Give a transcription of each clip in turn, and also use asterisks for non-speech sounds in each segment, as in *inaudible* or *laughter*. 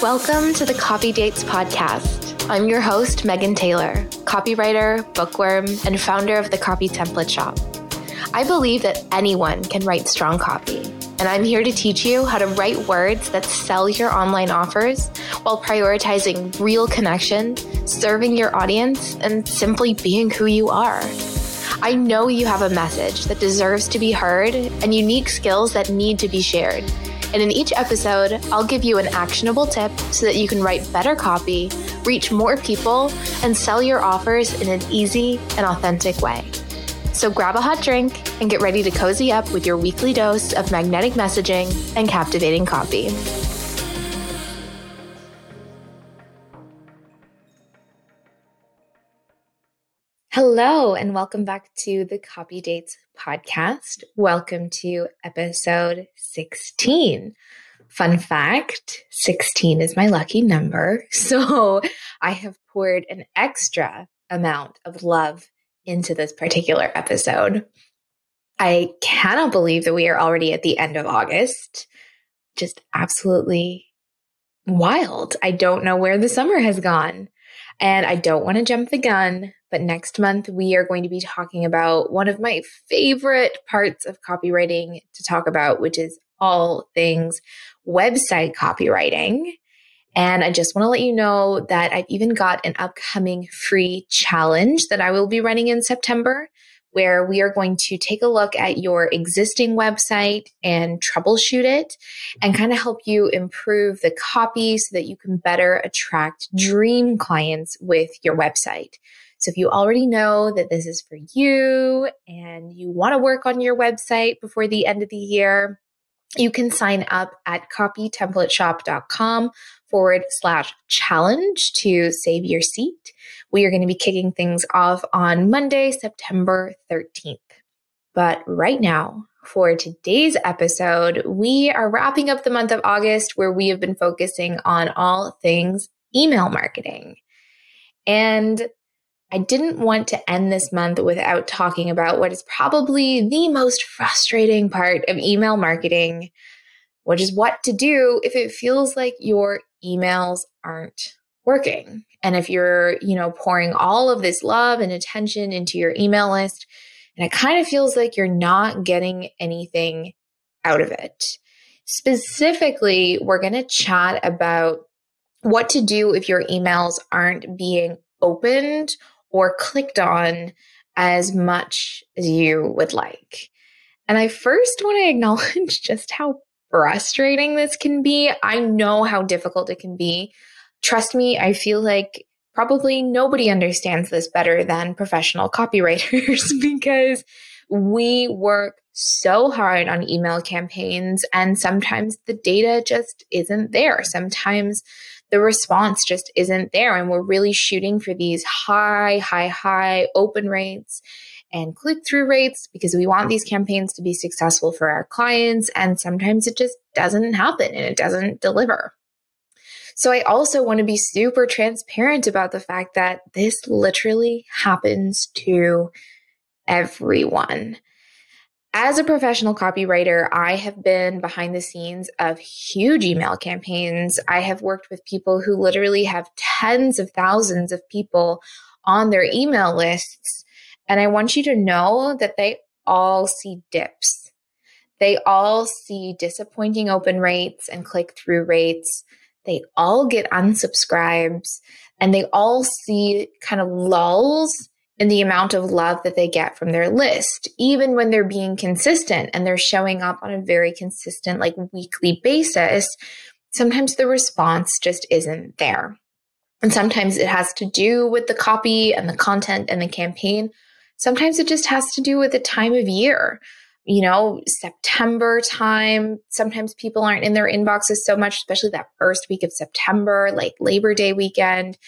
Welcome to the Copy Dates podcast. I'm your host, Megan Taylor, copywriter, bookworm, and founder of the Copy Template Shop. I believe that anyone can write strong copy, and I'm here to teach you how to write words that sell your online offers while prioritizing real connection, serving your audience, and simply being who you are. I know you have a message that deserves to be heard and unique skills that need to be shared. And in each episode, I'll give you an actionable tip so that you can write better copy, reach more people, and sell your offers in an easy and authentic way. So grab a hot drink and get ready to cozy up with your weekly dose of magnetic messaging and captivating copy. Hello, and welcome back to the Copy Dates podcast. Welcome to episode 16. Fun fact 16 is my lucky number. *laughs* So I have poured an extra amount of love into this particular episode. I cannot believe that we are already at the end of August. Just absolutely wild. I don't know where the summer has gone. And I don't want to jump the gun, but next month we are going to be talking about one of my favorite parts of copywriting to talk about, which is all things website copywriting. And I just want to let you know that I've even got an upcoming free challenge that I will be running in September where we are going to take a look at your existing website and troubleshoot it and kind of help you improve the copy so that you can better attract dream clients with your website. So if you already know that this is for you and you want to work on your website before the end of the year, you can sign up at copytemplateshop.com forward slash challenge to save your seat. We are going to be kicking things off on Monday, September 13th. But right now, for today's episode, we are wrapping up the month of August where we have been focusing on all things email marketing. And I didn't want to end this month without talking about what is probably the most frustrating part of email marketing, which is what to do if it feels like your emails aren't working. And if you're, you know, pouring all of this love and attention into your email list, and it kind of feels like you're not getting anything out of it. Specifically, we're going to chat about what to do if your emails aren't being opened or clicked on as much as you would like. And I first want to *laughs* acknowledge just how frustrating this can be. I know how difficult it can be. Trust me, I feel like probably nobody understands this better than professional copywriters *laughs* because we work so hard on email campaigns and sometimes the data just isn't there. Sometimes the response just isn't there. And we're really shooting for these high, high, high open rates and click through rates because we want these campaigns to be successful for our clients. And sometimes it just doesn't happen and it doesn't deliver. So I also want to be super transparent about the fact that this literally happens to everyone. As a professional copywriter, I have been behind the scenes of huge email campaigns. I have worked with people who literally have tens of thousands of people on their email lists. And I want you to know that they all see dips. They all see disappointing open rates and click through rates. They all get unsubscribes and they all see kind of lulls in the amount of love that they get from their list, even when they're being consistent and they're showing up on a very consistent, like weekly basis. Sometimes the response just isn't there. And sometimes it has to do with the copy and the content and the campaign. Sometimes it just has to do with the time of year. You know, September time, sometimes people aren't in their inboxes so much, especially that first week of September, like Labor Day weekend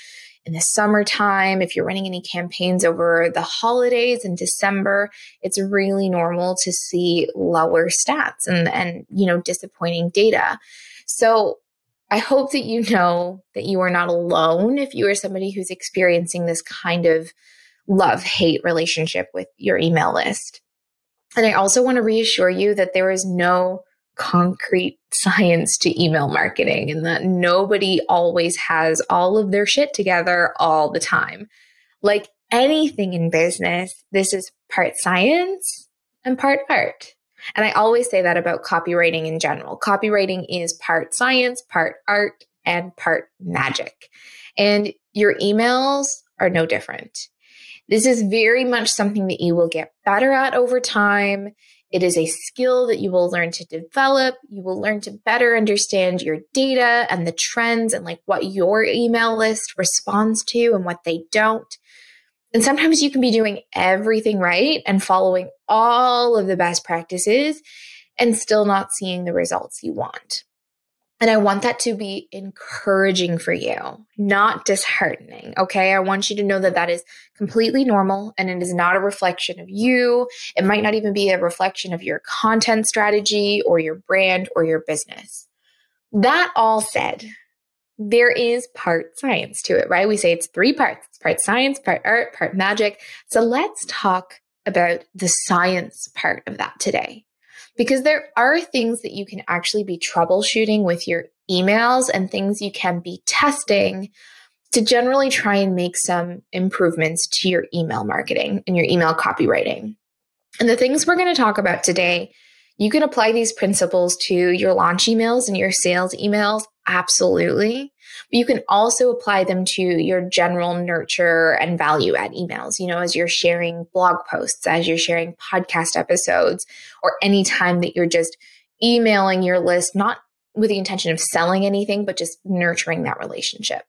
in the summertime, if you're running any campaigns over the holidays in December, it's really normal to see lower stats and, and, you know, disappointing data. So I hope that you know that you are not alone if you are somebody who's experiencing this kind of love hate relationship with your email list. And I also want to reassure you that there is no concrete science to email marketing and that nobody always has all of their shit together all the time. Like anything in business, this is part science and part art. And I always say that about copywriting in general. Copywriting is part science, part art, and part magic. And your emails are no different. This is very much something that you will get better at over time. It is a skill that you will learn to develop. You will learn to better understand your data and the trends and like what your email list responds to and what they don't. And sometimes you can be doing everything right and following all of the best practices and still not seeing the results you want. And I want that to be encouraging for you, not disheartening. Okay. I want you to know that that is completely normal and it is not a reflection of you. It might not even be a reflection of your content strategy or your brand or your business. That all said, there is part science to it, right? We say it's three parts it's part science, part art, part magic. So let's talk about the science part of that today. Because there are things that you can actually be troubleshooting with your emails and things you can be testing to generally try and make some improvements to your email marketing and your email copywriting. And the things we're going to talk about today you can apply these principles to your launch emails and your sales emails, absolutely. But you can also apply them to your general nurture and value add emails, you know, as you're sharing blog posts, as you're sharing podcast episodes, or any time that you're just emailing your list, not with the intention of selling anything, but just nurturing that relationship.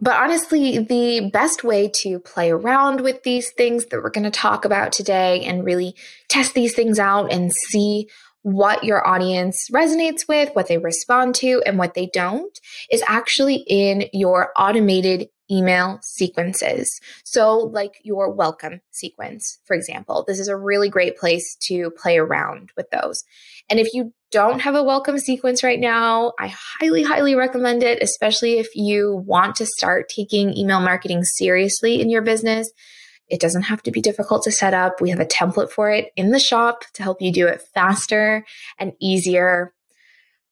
But honestly, the best way to play around with these things that we're going to talk about today and really test these things out and see what your audience resonates with, what they respond to, and what they don't is actually in your automated email sequences. So, like your welcome sequence, for example, this is a really great place to play around with those. And if you don't have a welcome sequence right now, I highly, highly recommend it, especially if you want to start taking email marketing seriously in your business. It doesn't have to be difficult to set up. We have a template for it in the shop to help you do it faster and easier.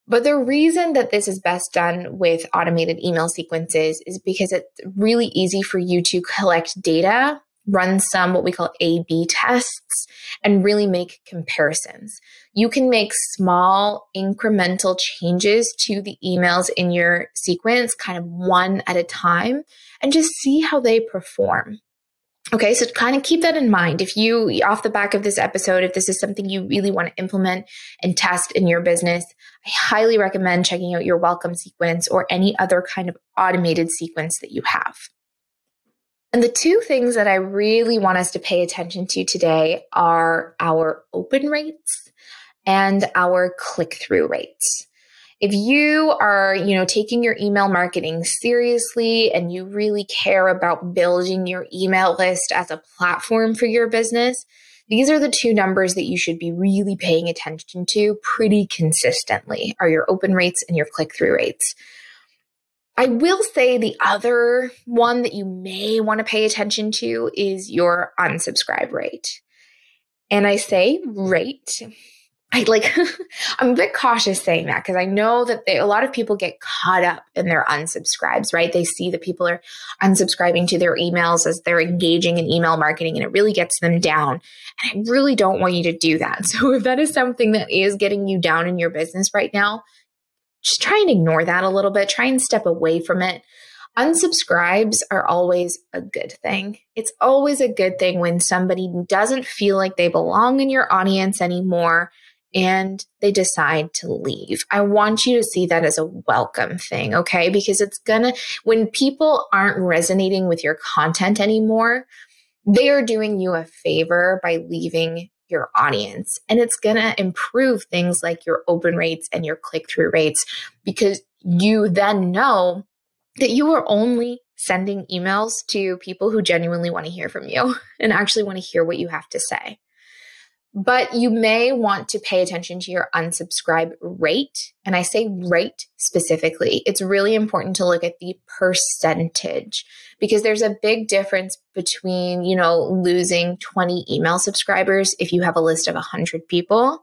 But the reason that this is best done with automated email sequences is because it's really easy for you to collect data, run some what we call A B tests, and really make comparisons. You can make small incremental changes to the emails in your sequence, kind of one at a time, and just see how they perform. Okay, so kind of keep that in mind. If you, off the back of this episode, if this is something you really want to implement and test in your business, I highly recommend checking out your welcome sequence or any other kind of automated sequence that you have. And the two things that I really want us to pay attention to today are our open rates and our click through rates if you are, you know, taking your email marketing seriously and you really care about building your email list as a platform for your business, these are the two numbers that you should be really paying attention to pretty consistently are your open rates and your click through rates. I will say the other one that you may want to pay attention to is your unsubscribe rate. And I say rate I like, *laughs* I'm a bit cautious saying that because I know that they, a lot of people get caught up in their unsubscribes, right? They see that people are unsubscribing to their emails as they're engaging in email marketing and it really gets them down. And I really don't want you to do that. *laughs* So if that is something that is getting you down in your business right now, just try and ignore that a little bit. Try and step away from it. Unsubscribes are always a good thing. It's always a good thing when somebody doesn't feel like they belong in your audience anymore and they decide to leave. I want you to see that as a welcome thing, okay? Because it's gonna, when people aren't resonating with your content anymore, they are doing you a favor by leaving your audience. And it's gonna improve things like your open rates and your click through rates because you then know that you are only sending emails to people who genuinely want to hear from you *laughs* and actually want to hear what you have to say. But you may want to pay attention to your unsubscribe rate. And I say rate specifically. It's really important to look at the percentage because there's a big difference between, you know, losing 20 email subscribers if you have a list of 100 people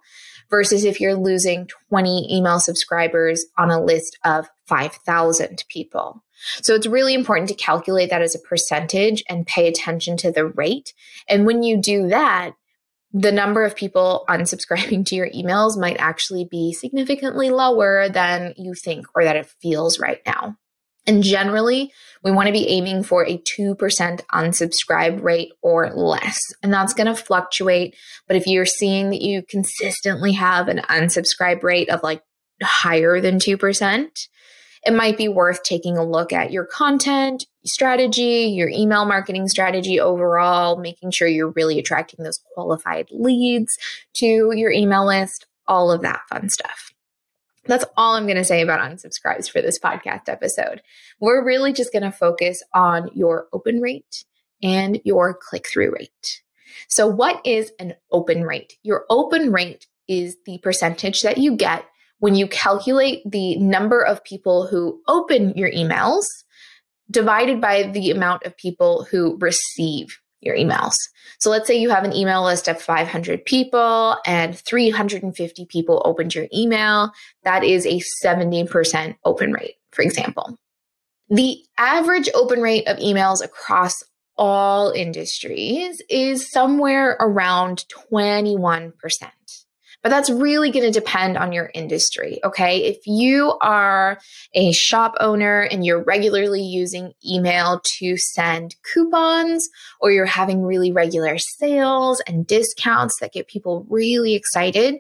versus if you're losing 20 email subscribers on a list of 5,000 people. So it's really important to calculate that as a percentage and pay attention to the rate. And when you do that, the number of people unsubscribing to your emails might actually be significantly lower than you think or that it feels right now. And generally, we want to be aiming for a 2% unsubscribe rate or less. And that's going to fluctuate. But if you're seeing that you consistently have an unsubscribe rate of like higher than 2%, it might be worth taking a look at your content strategy, your email marketing strategy overall, making sure you're really attracting those qualified leads to your email list, all of that fun stuff. That's all I'm going to say about unsubscribes for this podcast episode. We're really just going to focus on your open rate and your click through rate. So, what is an open rate? Your open rate is the percentage that you get when you calculate the number of people who open your emails divided by the amount of people who receive your emails. So let's say you have an email list of 500 people and 350 people opened your email. That is a 70% open rate, for example. The average open rate of emails across all industries is somewhere around 21%. But that's really going to depend on your industry. Okay. If you are a shop owner and you're regularly using email to send coupons, or you're having really regular sales and discounts that get people really excited,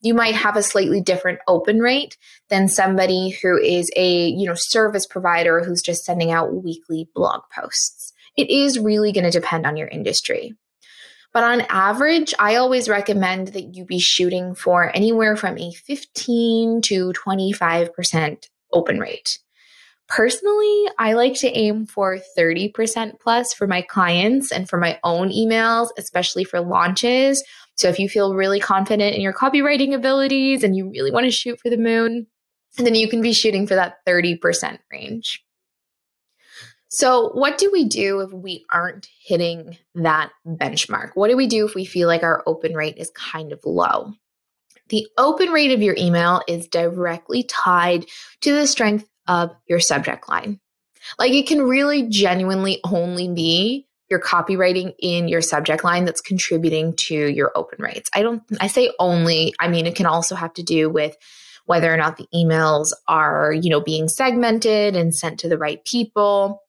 you might have a slightly different open rate than somebody who is a you know service provider who's just sending out weekly blog posts it is really going to depend on your industry but on average, I always recommend that you be shooting for anywhere from a 15 to 25% open rate. Personally, I like to aim for 30% plus for my clients and for my own emails, especially for launches. So if you feel really confident in your copywriting abilities and you really want to shoot for the moon, then you can be shooting for that 30% range. So, what do we do if we aren't hitting that benchmark? What do we do if we feel like our open rate is kind of low? The open rate of your email is directly tied to the strength of your subject line. Like it can really genuinely only be your copywriting in your subject line that's contributing to your open rates. I don't I say only, I mean it can also have to do with whether or not the emails are, you know, being segmented and sent to the right people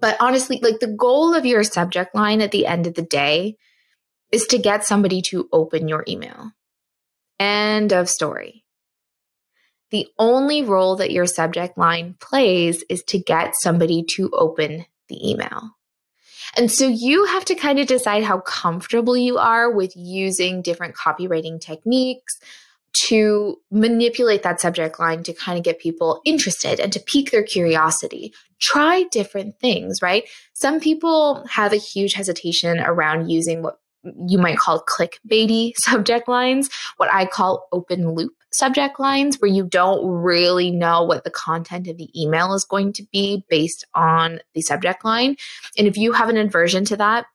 but honestly, like the goal of your subject line at the end of the day is to get somebody to open your email. End of story. The only role that your subject line plays is to get somebody to open the email. And so you have to kind of decide how comfortable you are with using different copywriting techniques, to manipulate that subject line to kind of get people interested and to pique their curiosity. Try different things, right? Some people have a huge hesitation around using what you might call clickbaity *laughs* subject lines, what I call open loop subject lines, where you don't really know what the content of the email is going to be based on the subject line. And if you have an aversion to that,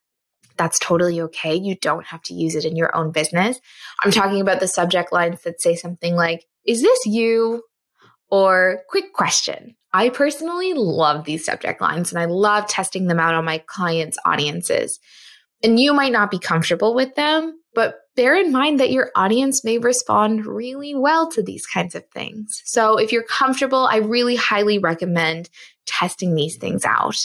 that's totally okay. You don't have to use it in your own business. I'm talking about the subject lines that say something like, Is this you? Or quick question. I personally love these subject lines and I love testing them out on my clients' audiences. And you might not be comfortable with them, but bear in mind that your audience may respond really well to these kinds of things. So if you're comfortable, I really highly recommend testing these things out.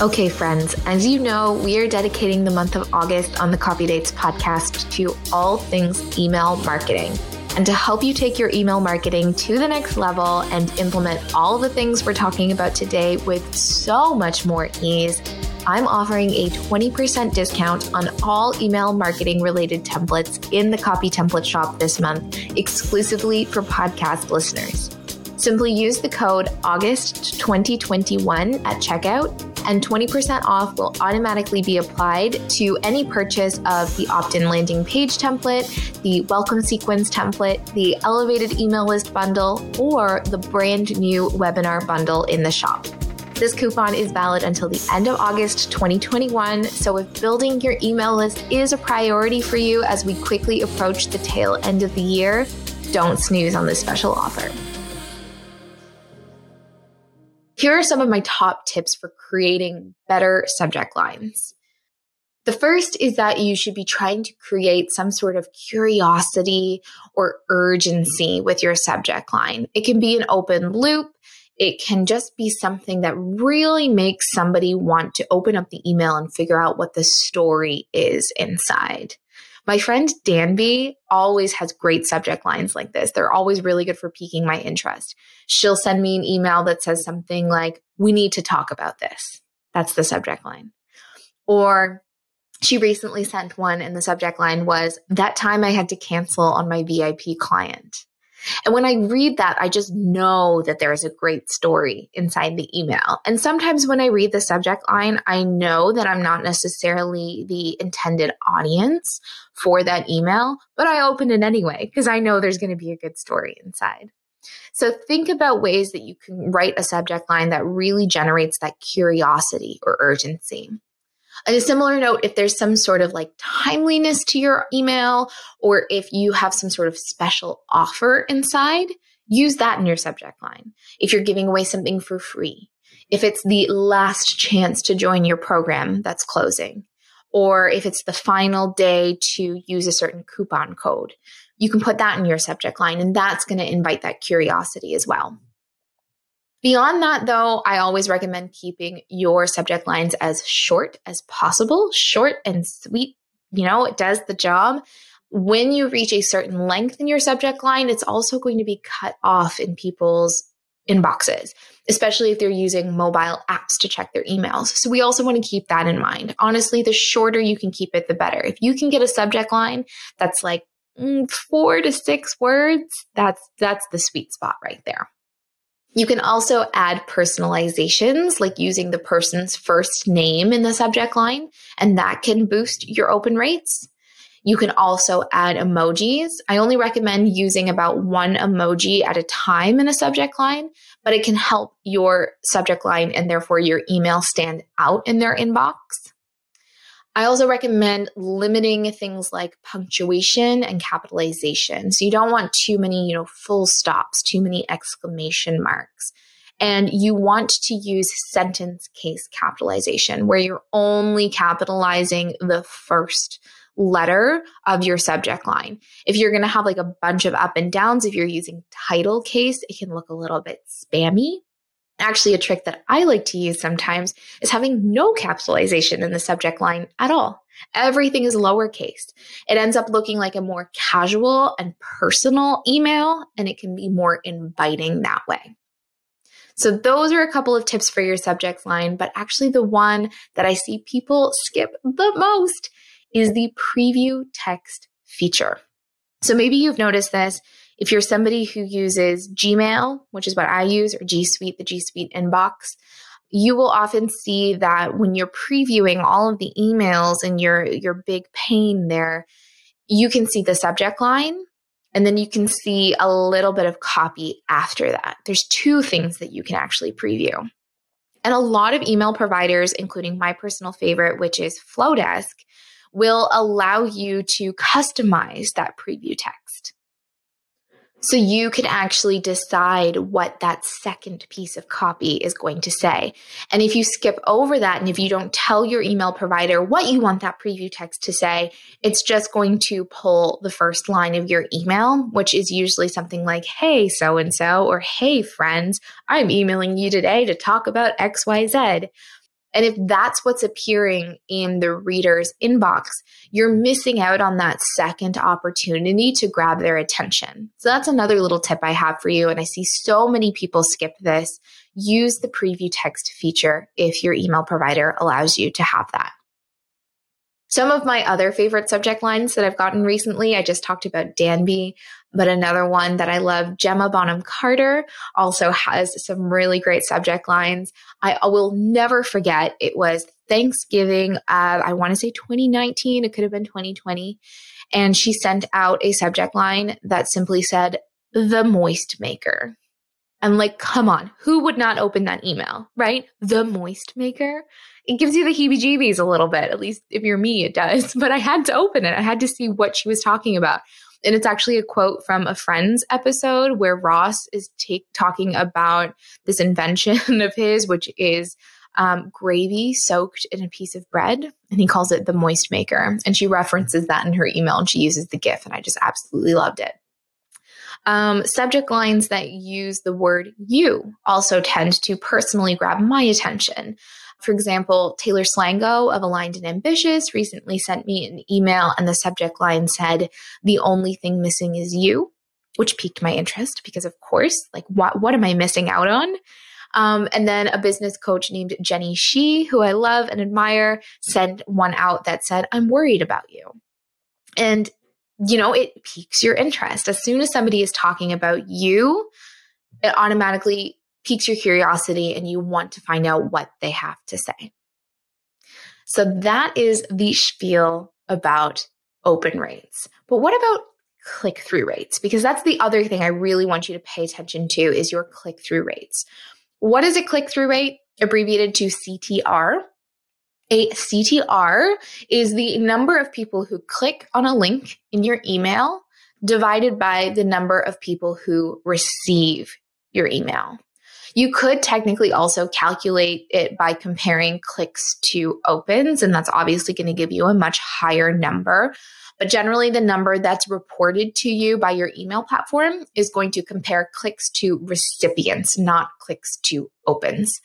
Okay, friends, as you know, we are dedicating the month of August on the Copy Dates podcast to all things email marketing. And to help you take your email marketing to the next level and implement all the things we're talking about today with so much more ease, I'm offering a 20% discount on all email marketing related templates in the Copy Template Shop this month, exclusively for podcast listeners. Simply use the code August 2021 at checkout and 20% off will automatically be applied to any purchase of the opt in landing page template, the welcome sequence template, the elevated email list bundle, or the brand new webinar bundle in the shop. This coupon is valid until the end of August 2021. So, if building your email list is a priority for you as we quickly approach the tail end of the year, don't snooze on this special offer. Here are some of my top tips for creating better subject lines. The first is that you should be trying to create some sort of curiosity or urgency with your subject line. It can be an open loop. It can just be something that really makes somebody want to open up the email and figure out what the story is inside. My friend Danby always has great subject lines like this. They're always really good for piquing my interest. She'll send me an email that says something like, We need to talk about this. That's the subject line. Or she recently sent one, and the subject line was, That time I had to cancel on my VIP client. And when I read that, I just know that there is a great story inside the email. And sometimes when I read the subject line, I know that I'm not necessarily the intended audience for that email, but I open it anyway because I know there's going to be a good story inside. So think about ways that you can write a subject line that really generates that curiosity or urgency. A similar note, if there's some sort of like timeliness to your email, or if you have some sort of special offer inside, use that in your subject line. If you're giving away something for free, if it's the last chance to join your program that's closing, or if it's the final day to use a certain coupon code, you can put that in your subject line, and that's going to invite that curiosity as well. Beyond that, though, I always recommend keeping your subject lines as short as possible. Short and sweet, you know, it does the job. When you reach a certain length in your subject line, it's also going to be cut off in people's inboxes, especially if they're using mobile apps to check their emails. So we also want to keep that in mind. Honestly, the shorter you can keep it, the better. If you can get a subject line that's like mm, four to six words, that's that's the sweet spot right there. You can also add personalizations, like using the person's first name in the subject line, and that can boost your open rates. You can also add emojis. I only recommend using about one emoji at a time in a subject line, but it can help your subject line and therefore your email stand out in their inbox. I also recommend limiting things like punctuation and capitalization. So you don't want too many, you know, full stops, too many exclamation marks. And you want to use sentence case capitalization where you're only capitalizing the first letter of your subject line. If you're going to have like a bunch of up and downs, if you're using title case, it can look a little bit spammy. Actually, a trick that I like to use sometimes is having no capitalization in the subject line at all. Everything is lowercase. It ends up looking like a more casual and personal email, and it can be more inviting that way. So, those are a couple of tips for your subject line, but actually, the one that I see people skip the most is the preview text feature. So, maybe you've noticed this if you're somebody who uses Gmail, which is what I use, or G Suite, the G Suite inbox, you will often see that when you're previewing all of the emails and your your big pane there, you can see the subject line and then you can see a little bit of copy after that. There's two things that you can actually preview. And a lot of email providers, including my personal favorite, which is Flodesk, will allow you to customize that preview text. So you can actually decide what that second piece of copy is going to say. And if you skip over that and if you don't tell your email provider what you want that preview text to say, it's just going to pull the first line of your email, which is usually something like, Hey, so and so, or Hey, friends, I'm emailing you today to talk about XYZ. And if that's what's appearing in the reader's inbox, you're missing out on that second opportunity to grab their attention. So that's another little tip I have for you. And I see so many people skip this. Use the preview text feature if your email provider allows you to have that. Some of my other favorite subject lines that I've gotten recently, I just talked about Danby, but another one that I love, Gemma Bonham Carter, also has some really great subject lines. I will never forget, it was Thanksgiving, I want to say 2019, it could have been 2020. And she sent out a subject line that simply said, The Moist Maker. And like, come on, who would not open that email, right? The Moist Maker it gives you the heebie jeebies a little bit. At least if you're me, it does. *laughs* But I had to open it. I had to see what she was talking about. And it's actually a quote from a Friends episode where Ross is take, talking about this invention *laughs* of his, which is um, gravy soaked in a piece of bread. And he calls it the moist maker. And she references that in her email and she uses the GIF. And I just absolutely loved it. Um, subject lines that use the word you also tend to personally grab my attention. For example, Taylor Slango of Aligned and Ambitious recently sent me an email and the subject line said, The only thing missing is you, which piqued my interest because, of course, like, what, what am I missing out on? Um, and then a business coach named Jenny Shih, who I love and admire, sent one out that said, I'm worried about you. And, you know, it piques your interest. As soon as somebody is talking about you, it automatically piques your curiosity and you want to find out what they have to say. So that is the spiel about open rates. But what about click through rates? Because that's the other thing I really want you to pay attention to is your click through rates. What is a click through rate? Abbreviated to CTR. A CTR is the number of people who click on a link in your email divided by the number of people who receive your email. You could technically also calculate it by comparing clicks to opens, and that's obviously going to give you a much higher number. But generally, the number that's reported to you by your email platform is going to compare clicks to recipients, not clicks to opens.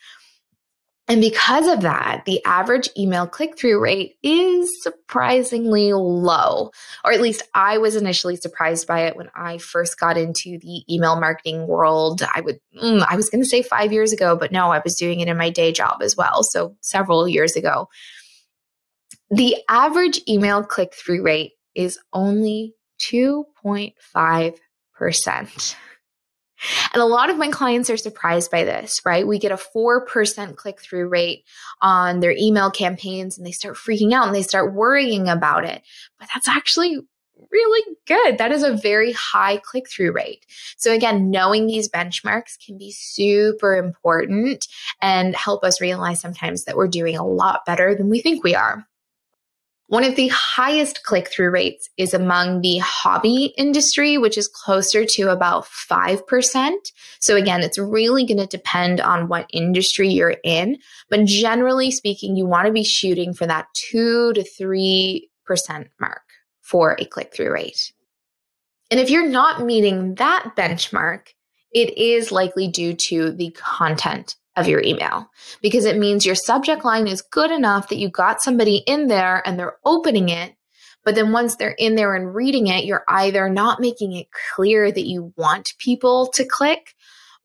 And because of that, the average email click through rate is surprisingly low. Or at least I was initially surprised by it when I first got into the email marketing world. I would, mm, I was going to say five years ago, but no, I was doing it in my day job as well. So several years ago. The average email click through rate is only 2.5%. And a lot of my clients are surprised by this, right? We get a 4% click through rate on their email campaigns and they start freaking out and they start worrying about it. But that's actually really good. That is a very high click through rate. So, again, knowing these benchmarks can be super important and help us realize sometimes that we're doing a lot better than we think we are. One of the highest click through rates is among the hobby industry, which is closer to about 5%. So, again, it's really going to depend on what industry you're in. But generally speaking, you want to be shooting for that 2 to 3% mark for a click through rate. And if you're not meeting that benchmark, it is likely due to the content of your email because it means your subject line is good enough that you got somebody in there and they're opening it. But then once they're in there and reading it, you're either not making it clear that you want people to click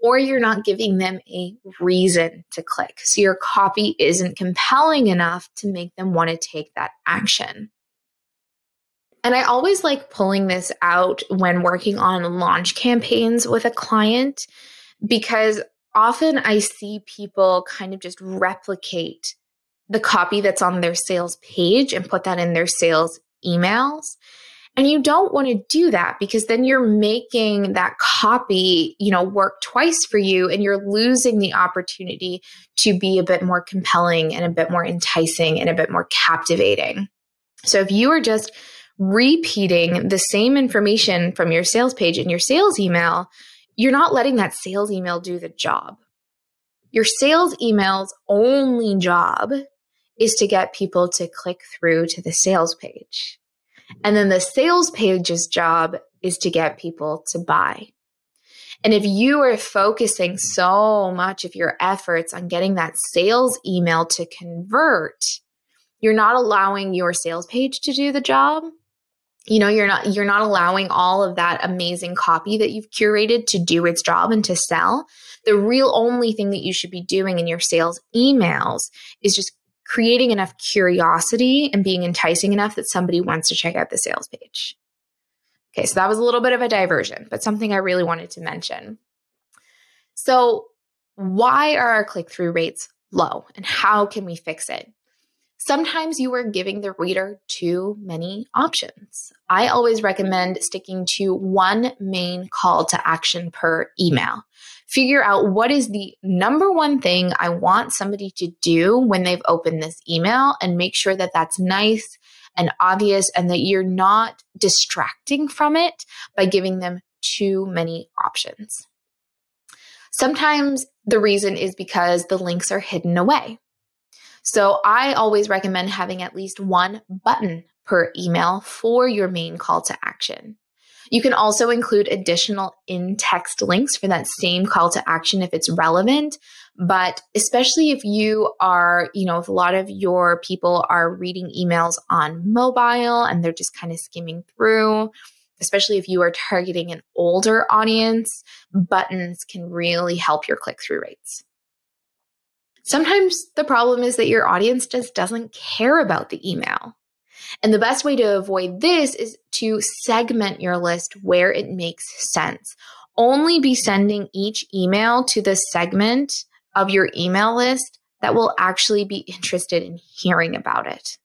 or you're not giving them a reason to click. So your copy isn't compelling enough to make them want to take that action. And I always like pulling this out when working on launch campaigns with a client because often I see people kind of just replicate the copy that's on their sales page and put that in their sales emails. And you don't want to do that because then you're making that copy, you know, work twice for you and you're losing the opportunity to be a bit more compelling and a bit more enticing and a bit more captivating. So if you are just repeating the same information from your sales page in your sales email, you're not letting that sales email do the job. Your sales email's only job is to get people to click through to the sales page. And then the sales page's job is to get people to buy. And if you are focusing so much of your efforts on getting that sales email to convert, you're not allowing your sales page to do the job you know you're not you're not allowing all of that amazing copy that you've curated to do its job and to sell the real only thing that you should be doing in your sales emails is just creating enough curiosity and being enticing enough that somebody wants to check out the sales page. Okay, so that was a little bit of a diversion, but something I really wanted to mention. So, why are our click through rates low and how can we fix it? Sometimes you are giving the reader too many options. I always recommend sticking to one main call to action per email. Figure out what is the number one thing I want somebody to do when they've opened this email and make sure that that's nice and obvious and that you're not distracting from it by giving them too many options. Sometimes the reason is because the links are hidden away. So I always recommend having at least one button per email for your main call to action. You can also include additional in text links for that same call to action if it's relevant. But especially if you are, you know, if a lot of your people are reading emails on mobile and they're just kind of skimming through, especially if you are targeting an older audience, buttons can really help your click through rates. Sometimes the problem is that your audience just doesn't care about the email. And the best way to avoid this is to segment your list where it makes sense. Only be sending each email to the segment of your email list that will actually be interested in hearing about it.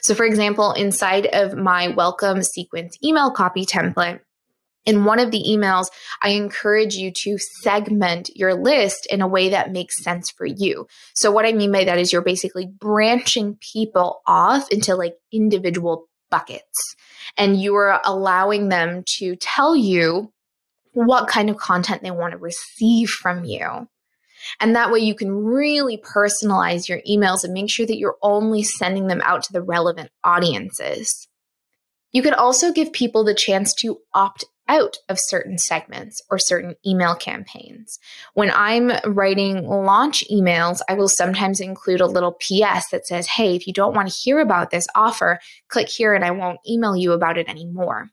So, for example, inside of my welcome sequence email copy template, in one of the emails, I encourage you to segment your list in a way that makes sense for you. So, what I mean by that is you're basically branching people off into like individual buckets, and you are allowing them to tell you what kind of content they want to receive from you. And that way you can really personalize your emails and make sure that you're only sending them out to the relevant audiences. You could also give people the chance to opt out of certain segments or certain email campaigns. When I'm writing launch emails, I will sometimes include a little PS that says, Hey, if you don't want to hear about this offer, click here and I won't email you about it anymore.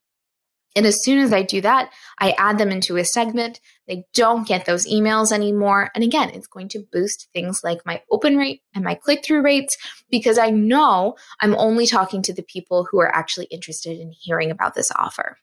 And as soon as I do that, I add them into a segment. They don't get those emails anymore. And again, it's going to boost things like my open rate and my click through rates because I know I'm only talking to the people who are actually interested in hearing about this offer.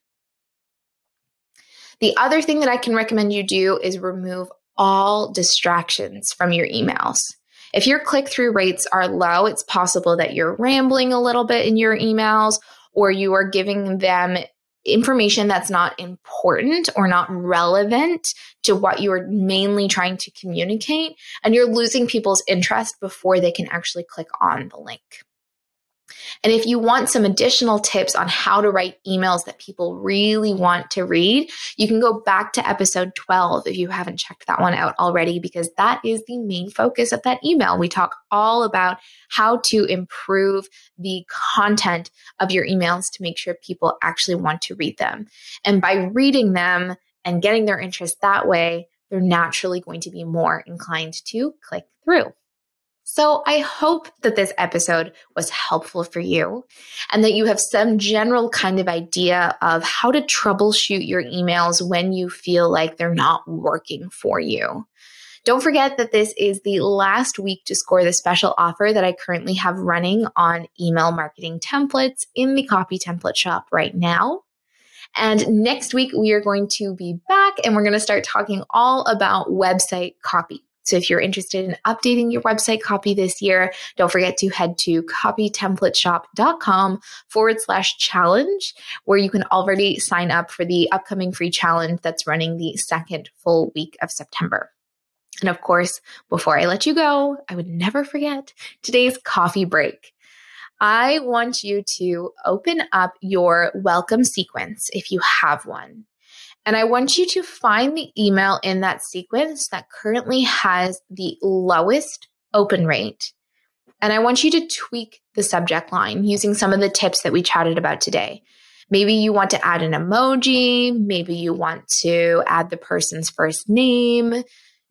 The other thing that I can recommend you do is remove all distractions from your emails. If your click through rates are low, it's possible that you're rambling a little bit in your emails or you are giving them information that's not important or not relevant to what you are mainly trying to communicate, and you're losing people's interest before they can actually click on the link. And if you want some additional tips on how to write emails that people really want to read, you can go back to episode 12 if you haven't checked that one out already, because that is the main focus of that email. We talk all about how to improve the content of your emails to make sure people actually want to read them. And by reading them and getting their interest that way, they're naturally going to be more inclined to click through. So I hope that this episode was helpful for you and that you have some general kind of idea of how to troubleshoot your emails when you feel like they're not working for you. Don't forget that this is the last week to score the special offer that I currently have running on email marketing templates in the copy template shop right now. And next week, we are going to be back and we're going to start talking all about website copy. So if you're interested in updating your website copy this year, don't forget to head to copytemplateshop.com forward slash challenge, where you can already sign up for the upcoming free challenge that's running the second full week of September. And of course, before I let you go, I would never forget today's coffee break. I want you to open up your welcome sequence if you have one. And I want you to find the email in that sequence that currently has the lowest open rate. And I want you to tweak the subject line using some of the tips that we chatted about today. Maybe you want to add an emoji. Maybe you want to add the person's first name.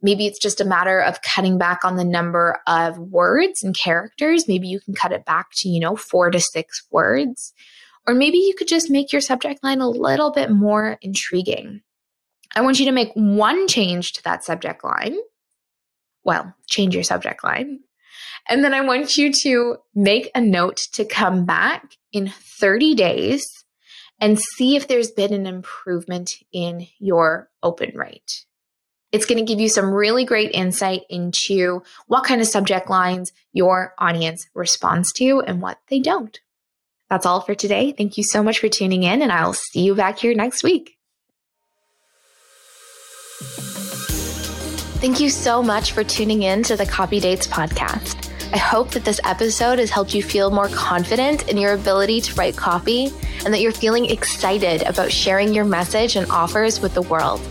Maybe it's just a matter of cutting back on the number of words and characters. Maybe you can cut it back to, you know, four to six words. Or maybe you could just make your subject line a little bit more intriguing. I want you to make one change to that subject line. Well, change your subject line. And then I want you to make a note to come back in 30 days and see if there's been an improvement in your open rate. It's going to give you some really great insight into what kind of subject lines your audience responds to and what they don't. That's all for today. Thank you so much for tuning in, and I'll see you back here next week. Thank you so much for tuning in to the Copy Dates podcast. I hope that this episode has helped you feel more confident in your ability to write copy and that you're feeling excited about sharing your message and offers with the world.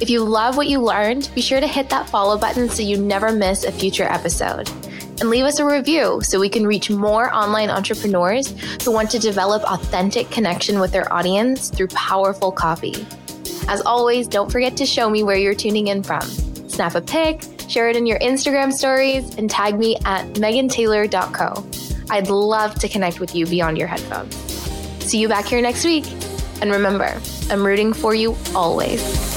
If you love what you learned, be sure to hit that follow button so you never miss a future episode. And leave us a review so we can reach more online entrepreneurs who want to develop authentic connection with their audience through powerful copy. As always, don't forget to show me where you're tuning in from. Snap a pic, share it in your Instagram stories, and tag me at megantaylor.co. I'd love to connect with you beyond your headphones. See you back here next week. And remember, I'm rooting for you always.